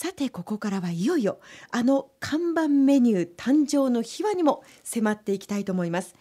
さてここからはいよいよあの看板メニュー誕生の秘話にも迫っていきたいと思います。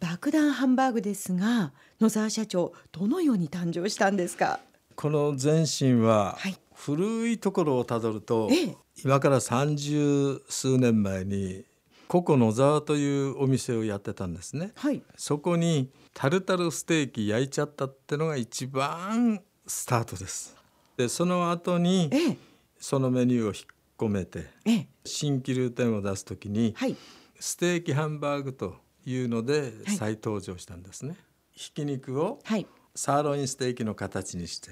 爆弾ハンバーグですが野沢社長どのように誕生したんですか？この前身ははい。古いところをたどると、ええ。今から三十数年前にココ野沢というお店をやってたんですね。はい。そこにタルタルステーキ焼いちゃったってのが一番スタートです。でその後にええそのメニューを引っ込めてええ。新規流店を出す時にはい。ステーキハンバーグというのではい。再登場したんですね。ひき肉をはい。サーロインステーキの形にして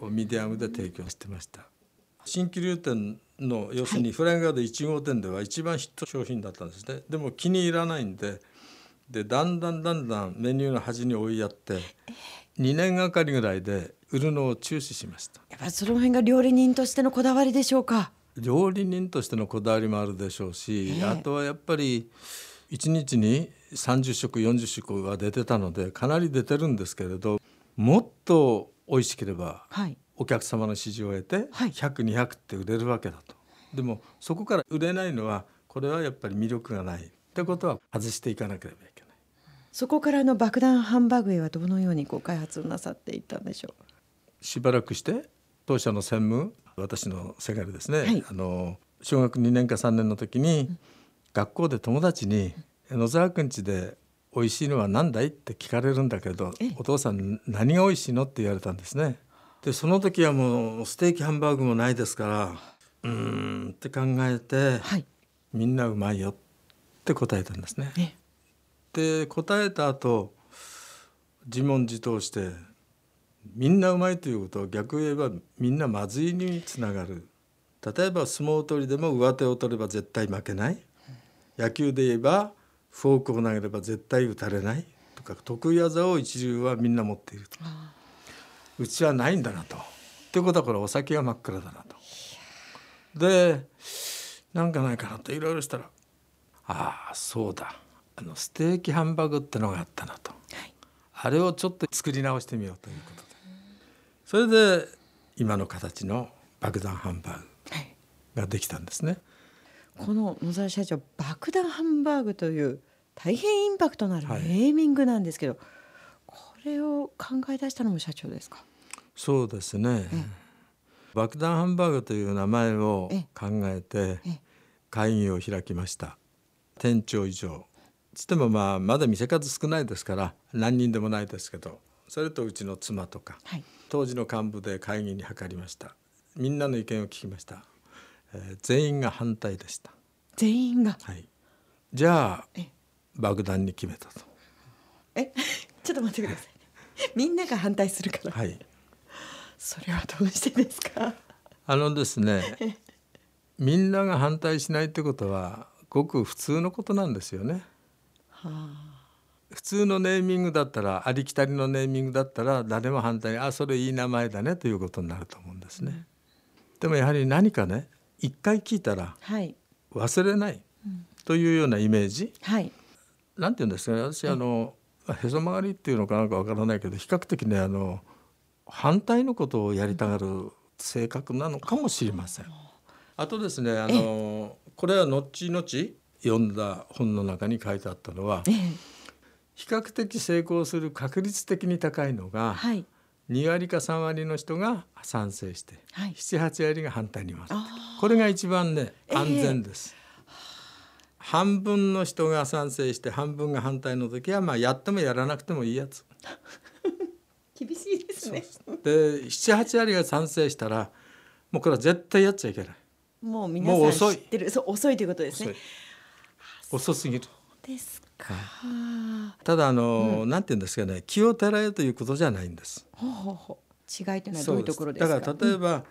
ミディアムで提供してました。新規流店の要するにフラインガード1号店では一番ヒット商品だったんですね。でも気に入らないんででだんだんだんだんメニューの端に追いやって2年がかりぐらいで売るのを中止しました。やっぱりその辺が料理人としてのこだわりでしょうか？料理人としてのこだわりもあるでしょうし、ええ。あとはやっぱり1日に30食40食は出てたのでかなり出てるんですけれどもっと美味しければはい。お客様の支持を得てはい。100200って売れるわけだと。でもそこから売れないのはこれはやっぱり魅力がないってことは外していかなければいけない。そこからの爆弾ハンバーグへはどのようにご開発をなさっていったんでしょしばらくして当社の専務私のせがれですね、はいあの小学2年か3年の時に、学校で友達に「野沢くんちで美味しいのは何だい?」って聞かれるんだけどえ「お父さん何が美味しいの?」って言われたんですね。でその時はもうステーキハンバーグもないですからうーんって考えて、うはいみんなうまいよって答えたんですね。えで答えた後自問自答してみんなうまいということは逆を言えばみんなまずいにつながる。例えば相撲取りでも上手を取れば絶対負けない。野球で言えばフォークを投げれば絶対打たれない。とか得意技を一流はみんな持っていると。あうちはないんだなと。ってことはこれお酒が真っ暗だなと。でなんかないかなといろいろしたらああそうだ。あのステーキハンバーグってのがあったなと。はい。あれをちょっと作り直してみようということでそれで今の形の爆弾ハンバーグはい。ができたんですね。この野沢社長爆弾ハンバーグという大変インパクトのあるネはい。ーミングなんですけど、これを考え出したのも社長ですか？そうですね、ええ。爆弾ハンバーグという名前をええ考えてええ。会議を開きました。店長以上。つってもまあまだ店数少ないですから何人でもないですけどそれとうちの妻とかはい当時の幹部で会議に諮りました。みんなの意見を聞きました、えー全員が反対でした、全員が？はい、じゃあえ。爆弾に決めたと。え？ちょっと待ってください。みんなが反対するから、はい。それはどうしてですか？あのですね みんなが反対しないってことはごく普通のことなんですよね。はあ普通のネーミングだったらありきたりのネーミングだったら誰も反対あそれいい名前だねということになると思うんですね、でもやはり何かね一回聞いたらはい。忘れないというようなイメージ。はい。なんて言うんですかね私あのへそ曲がりっていうのかなんかわからないけど比較的ねあの反対のことをやりたがる性格なのかもしれません。あ。とですねあのこれは後々読んだ本の中に書いてあったのはええ比較的成功する確率的に高いのがはい。2割か3割の人が賛成してはい。78割が反対に回るあこれが一番ねええ安全です。半分の人が賛成して半分が反対の時はまあやってもやらなくてもいいやつ。厳しいですね。で78割が賛成したらもうこれは絶対やっちゃいけない。もう皆さん遅い。知ってる。そう遅いということです遅い。ね遅すぎる。ですか、ただあの、なんて言うんですかね気をてらえということじゃないんです。ほうほうほう。違いというのはどういうところですか？だから例えば、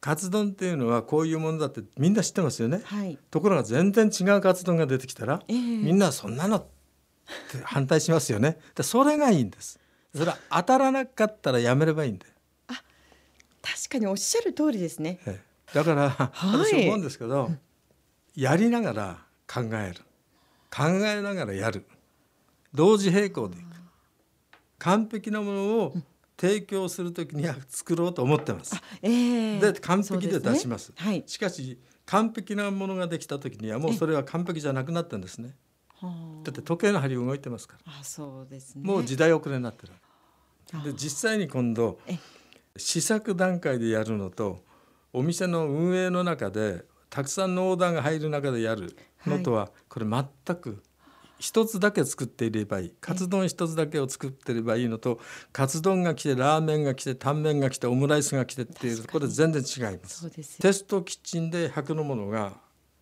カツ丼っていうのはこういうものだってみんな知ってますよね、はい。ところが全然違うカツ丼が出てきたら、ええ。みんなそんなのって反対しますよね。でそれがいいんです。それは当たらなかったらやめればいいんで。確かにおっしゃる通りですね。ええ。だから、はい。私思うんですけど、やりながら考える考えながらやる同時並行でいく完璧なものを提供する時には作ろうと思ってます。ええで完璧で出します。ねはい。しかし完璧なものができた時にはもうそれは完璧じゃなくなってんですね。はあだって時計の針動いてますから。あ、そうですね。もう時代遅れになってる。あで実際に今度え試作段階でやるのとお店の運営の中でたくさんのオーダーが入る中でやるのとはこれ全く一つだけ作っていればいいカツ丼一つだけを作っていればいいのとカツ丼が来てラーメンが来てタンメンが来てオムライスが来てっていうこれ全然違います。テストキッチンで100のものが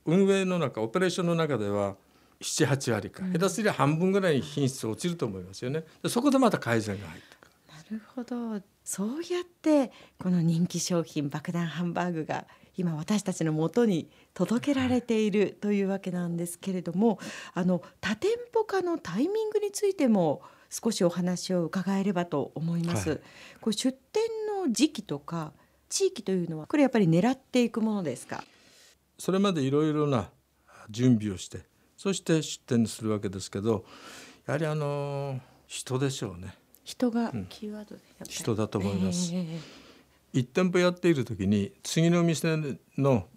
運営の中オペレーションの中では78割か、下手すりゃ半分ぐらいに品質落ちると思いますよね。でそこでまた改善が入ってくる。なるほど。そうやってこの人気商品爆弾ハンバーグが今私たちの元に届けられているというわけなんですけれども、あの多店舗化のタイミングについても少しお話を伺えればと思います。はいこれ出店の時期とか地域というのはこれやっぱり狙っていくものですか？それまでいろいろな準備をしてそして出店するわけですけどやはりあの人でしょうね人がうんキーワードでやっぱり人だと思います。ええ1店舗やっている時に次の店の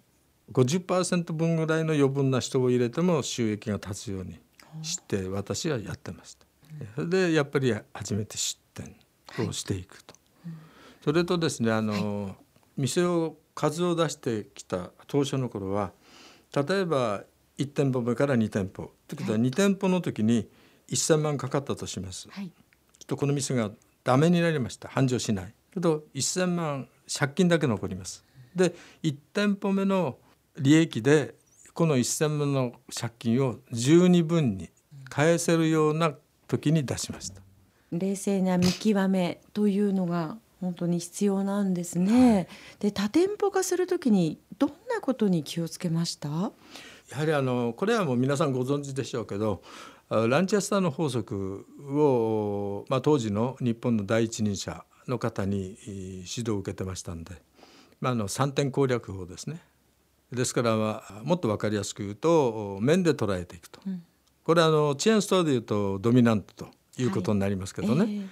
50%分ぐらいの余分な人を入れても収益が立つようにして私はやってました。それでやっぱり初めて出店をしていくと。それとですねあの、店を数を出してきた当初の頃は例えば1店舗目から2店舗。ということは2店舗の時に1,000万かかったとします。はい。とこの店がダメになりました。繁盛しない。けど1,000万借金だけ残ります。で1店舗目の利益でこの1,000万の借金を十二分に返せるような時に出しました。冷静な見極めというのが本当に必要なんですね。で多店舗化するときにどんなことに気をつけました？やはりあのこれはもう皆さんご存知でしょうけどあランチェスターの法則を、まあ、当時の日本の第一人者の方にえー指導を受けてましたんで、まあ、あの3点攻略法ですね。ですから、まあ、もっと分かりやすく言うと面で捉えていくと、うん。これはあのチェーンストアでいうとドミナントということになりますけどね、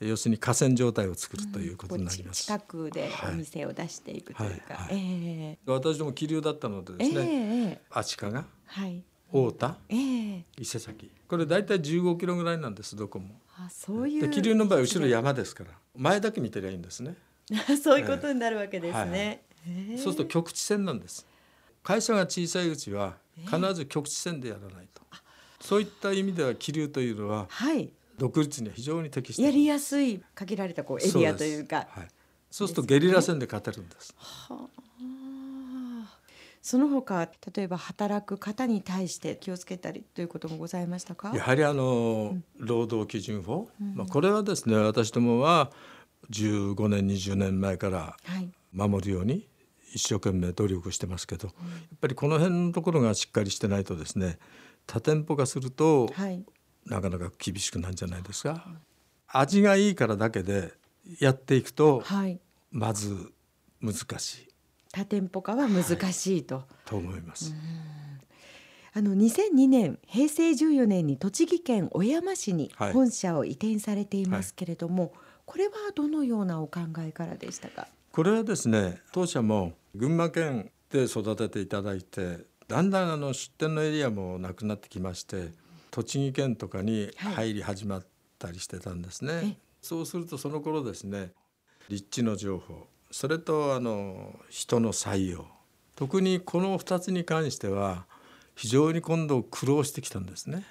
要するに河川状態を作るということになります。近くでお店を出していくというか、はい。はい。え私ども気流だったのでえですね、ええ足利はい、太田？ええ。伊勢崎。これ大体15キロぐらいなんですどこも。あそういう。で気流の場合後ろ山ですから。前だけ見てりゃいいんですね。そういうことになるわけですはい。ね。え。えそうすると局地戦なんです。会社が小さいうちは必ず局地戦でやらないと。そういった意味では気流というのははい、独立には非常に適してやりやすい限られたこうエリアというか。そうはい、そうするとゲリラ戦で勝てるんです。はあその他例えば働く方に対して気をつけたりということもございましたか？やはりあの、労働基準法、まあ、これはですね私どもは15年20年前からはい。守るように一生懸命努力してますけど、やっぱりこの辺のところがしっかりしてないとですね多店舗化するとはい。なかなか厳しくなるんじゃないですか？味がいいからだけでやっていくとはい。まず難しい多店舗化は難しいと、と思います。あの2002年平成14年に栃木県小山市にはい。本社を移転されていますけれども、これはどのようなお考えからでしたか？これはですね当社も群馬県で育てていただいてだんだんあの出店のエリアもなくなってきまして栃木県とかに入り始まったりしてたんですね。え。そうするとその頃ですね立地の情報それとあの人の採用特にこの2つに関しては非常に今度苦労してきたんですね。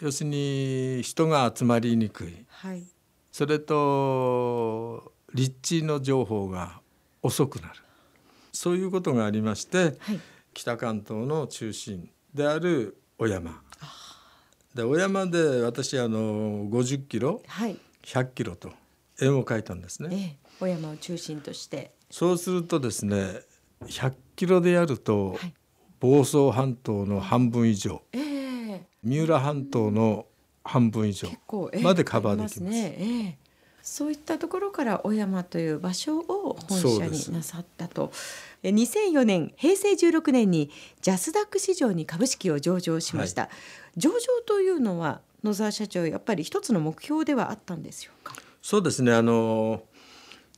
要するに人が集まりにくい。はい。それと立地の情報が遅くなる。そういうことがありましてはい。北関東の中心である小山。で小山で私あの50キロはい、100キロと円を書いたんですえね。え、小山を中心として。そうするとですね100キロでやるとはい。房総半島の半分以上。ええ。三浦半島の半分以上までカバーできます。ね。ええ。そういったところから小山という場所を本社になさったと。え2004年平成16年にジャスダック市場に株式を上場しました、上場というのは野沢社長やっぱり一つの目標ではあったんでしょうか？そうですね。あの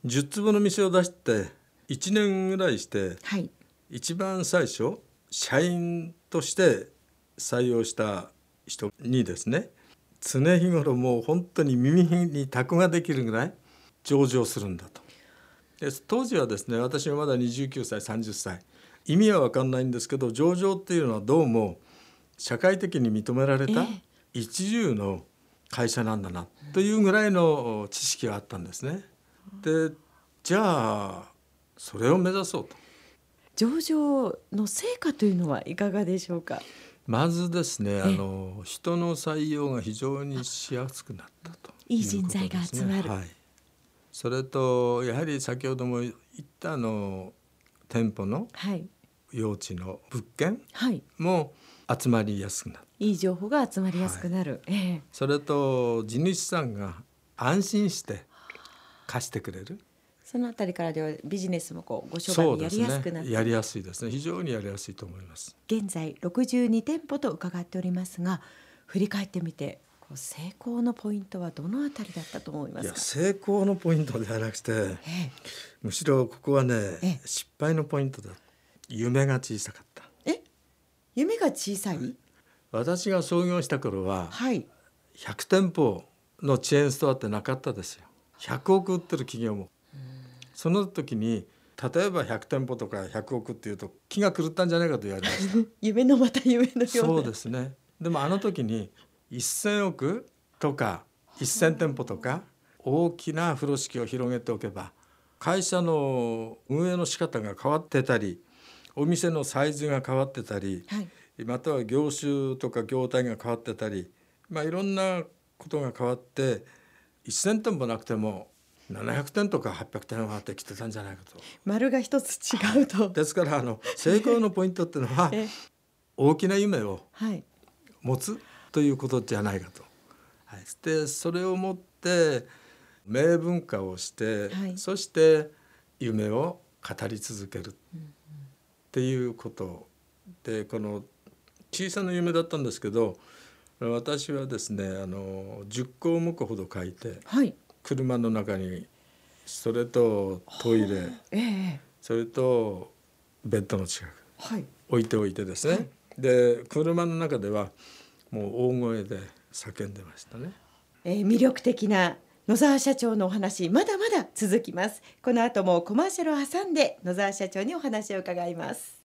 10坪の店を出して1年ぐらいしてはい。一番最初社員として採用した人にですね常日頃もう本当に耳にタコができるぐらい上場するんだと。で当時はですね私はまだ29歳30歳。意味は分かんないんですけど上場っていうのはどうも社会的に認められたえ。一流の会社なんだなというぐらいの知識があったんですね。でじゃあそれを目指そうと。上場の成果というのはいかがでしょうか？まずですねあの人の採用が非常にしやすくなったといい人材が集まるはい、それとやはり先ほども言ったあの店舗のはい用地の物件はい。も集まりやすくなったいい情報が集まりやすくなる。ええ。それと地主さんが安心して貸してくれる。そのあたりからではビジネスもこうご商売やりやすくなって、ね。やりやすいですね。非常にやりやすいと思います。現在62店舗と伺っておりますが振り返ってみて成功のポイントはどのあたりだったと思いますか？成功のポイントではなくてえむしろここはねええ。失敗のポイントだ夢が小さかった。え？え夢が小さい？私が創業した頃ははい。100店舗のチェーンストアってなかったですよ。100億売ってる企業も。その時に例えば100店舗とか100億っていうと気が狂ったんじゃないかと言われました。夢のまた夢のような。そうですね。でもあの時に1,000億とか1,000店舗とか大きな風呂敷を広げておけば会社の運営の仕方が変わってたりお店のサイズが変わってたりはい。または業種とか業態が変わってたり、まあ、いろんなことが変わって1,000店舗なくても700点とか800点はできてたんじゃないかと。丸が一つ違うと。ですからあの成功のポイントっていうのは え大きな夢をはい。持つということじゃないかと。はい、でそれを持って名文化をして、はいそして夢を語り続けるっていうことでこの小さな夢だったんですけど私はですねあの10項目ほど書いてはい。車の中にそれとトイレええそれとベッドの近くはい。置いておいてですね、で車の中ではもう大声で叫んでましたね。えー魅力的な野沢社長のお話まだまだ続きます。この後もコマーシャルを挟んで野沢社長にお話を伺います。